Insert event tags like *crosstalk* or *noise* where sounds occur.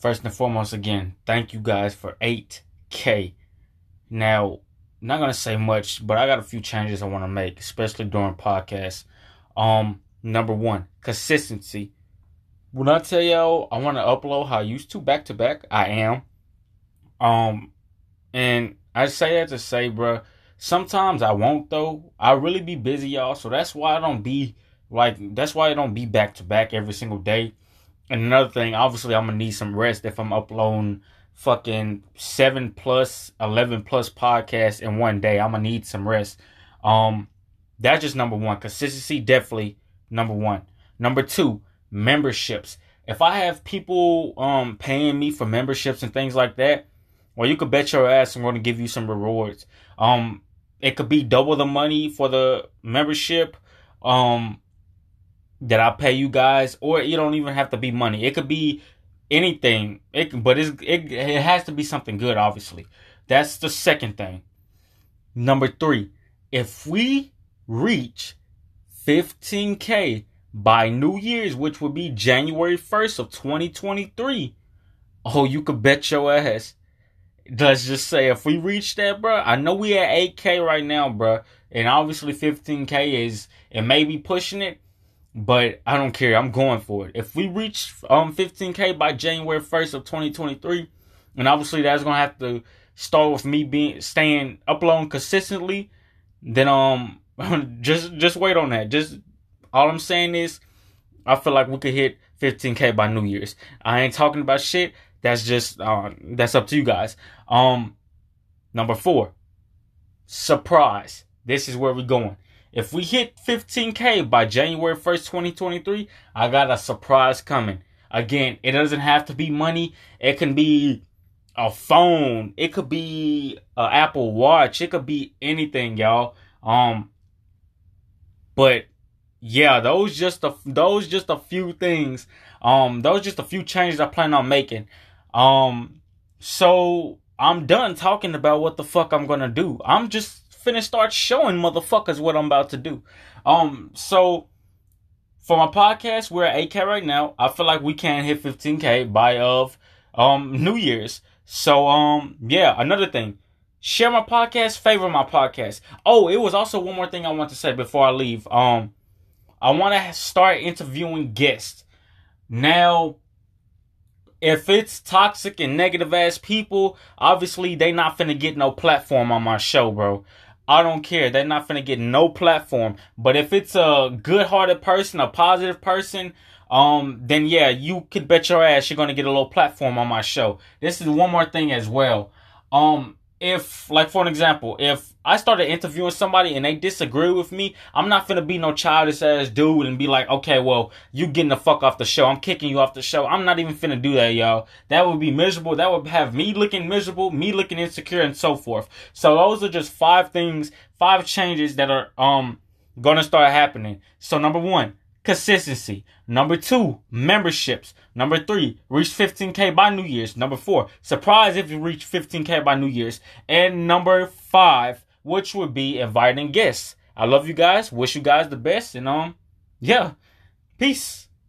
first and foremost, again, thank you guys for 8K. Now, not gonna say much, but I got a few changes I want to make, especially during podcasts. Um, number one, consistency. When I tell y'all I want to upload how I used to back to back, I am. Um, and I say that to say, bruh, sometimes I won't though. I really be busy, y'all. So that's why I don't be like. That's why I don't be back to back every single day. And another thing, obviously, I'm gonna need some rest if I'm uploading fucking seven plus, eleven plus podcasts in one day. I'm gonna need some rest. Um, that's just number one. Consistency, definitely number one. Number two, memberships. If I have people um paying me for memberships and things like that, well, you could bet your ass I'm to give you some rewards. Um, it could be double the money for the membership. Um, that I pay you guys, or you don't even have to be money. It could be anything. It but it it has to be something good. Obviously, that's the second thing. Number three, if we reach 15k by New Year's, which would be January 1st of 2023, oh, you could bet your ass. Let's just say if we reach that, bro. I know we at 8k right now, bro, and obviously 15k is and maybe pushing it but I don't care. I'm going for it. If we reach um 15k by January 1st of 2023, and obviously that's gonna have to start with me being staying uploading consistently, then um *laughs* just just wait on that. Just all I'm saying is I feel like we could hit 15k by New Year's. I ain't talking about shit. That's just uh, that's up to you guys. Um number 4. Surprise. This is where we're going. If we hit 15K by January 1st, 2023, I got a surprise coming. Again, it doesn't have to be money. It can be a phone. It could be an Apple Watch. It could be anything, y'all. Um, but yeah, those just a those just a few things. Um, those just a few changes I plan on making. Um, so I'm done talking about what the fuck I'm gonna do. I'm just finna start showing motherfuckers what I'm about to do. Um, so for my podcast, we're at 8K right now. I feel like we can hit 15K by of um New Year's. So um yeah, another thing. Share my podcast, favor my podcast. Oh, it was also one more thing I want to say before I leave. Um I want to start interviewing guests. Now if it's toxic and negative ass people, obviously they not finna get no platform on my show, bro. I don't care. They're not gonna get no platform. But if it's a good-hearted person, a positive person, um, then yeah, you could bet your ass you're gonna get a little platform on my show. This is one more thing as well. Um, if like for an example, if I started interviewing somebody and they disagree with me, I'm not gonna be no childish ass dude and be like, okay, well, you getting the fuck off the show. I'm kicking you off the show. I'm not even finna do that, y'all. That would be miserable. That would have me looking miserable, me looking insecure, and so forth. So those are just five things, five changes that are um gonna start happening. So number one, consistency. Number two, memberships. Number three, reach 15K by New Year's. Number four, surprise if you reach 15K by New Year's. And number five, which would be inviting guests. I love you guys. Wish you guys the best. And um, yeah, peace.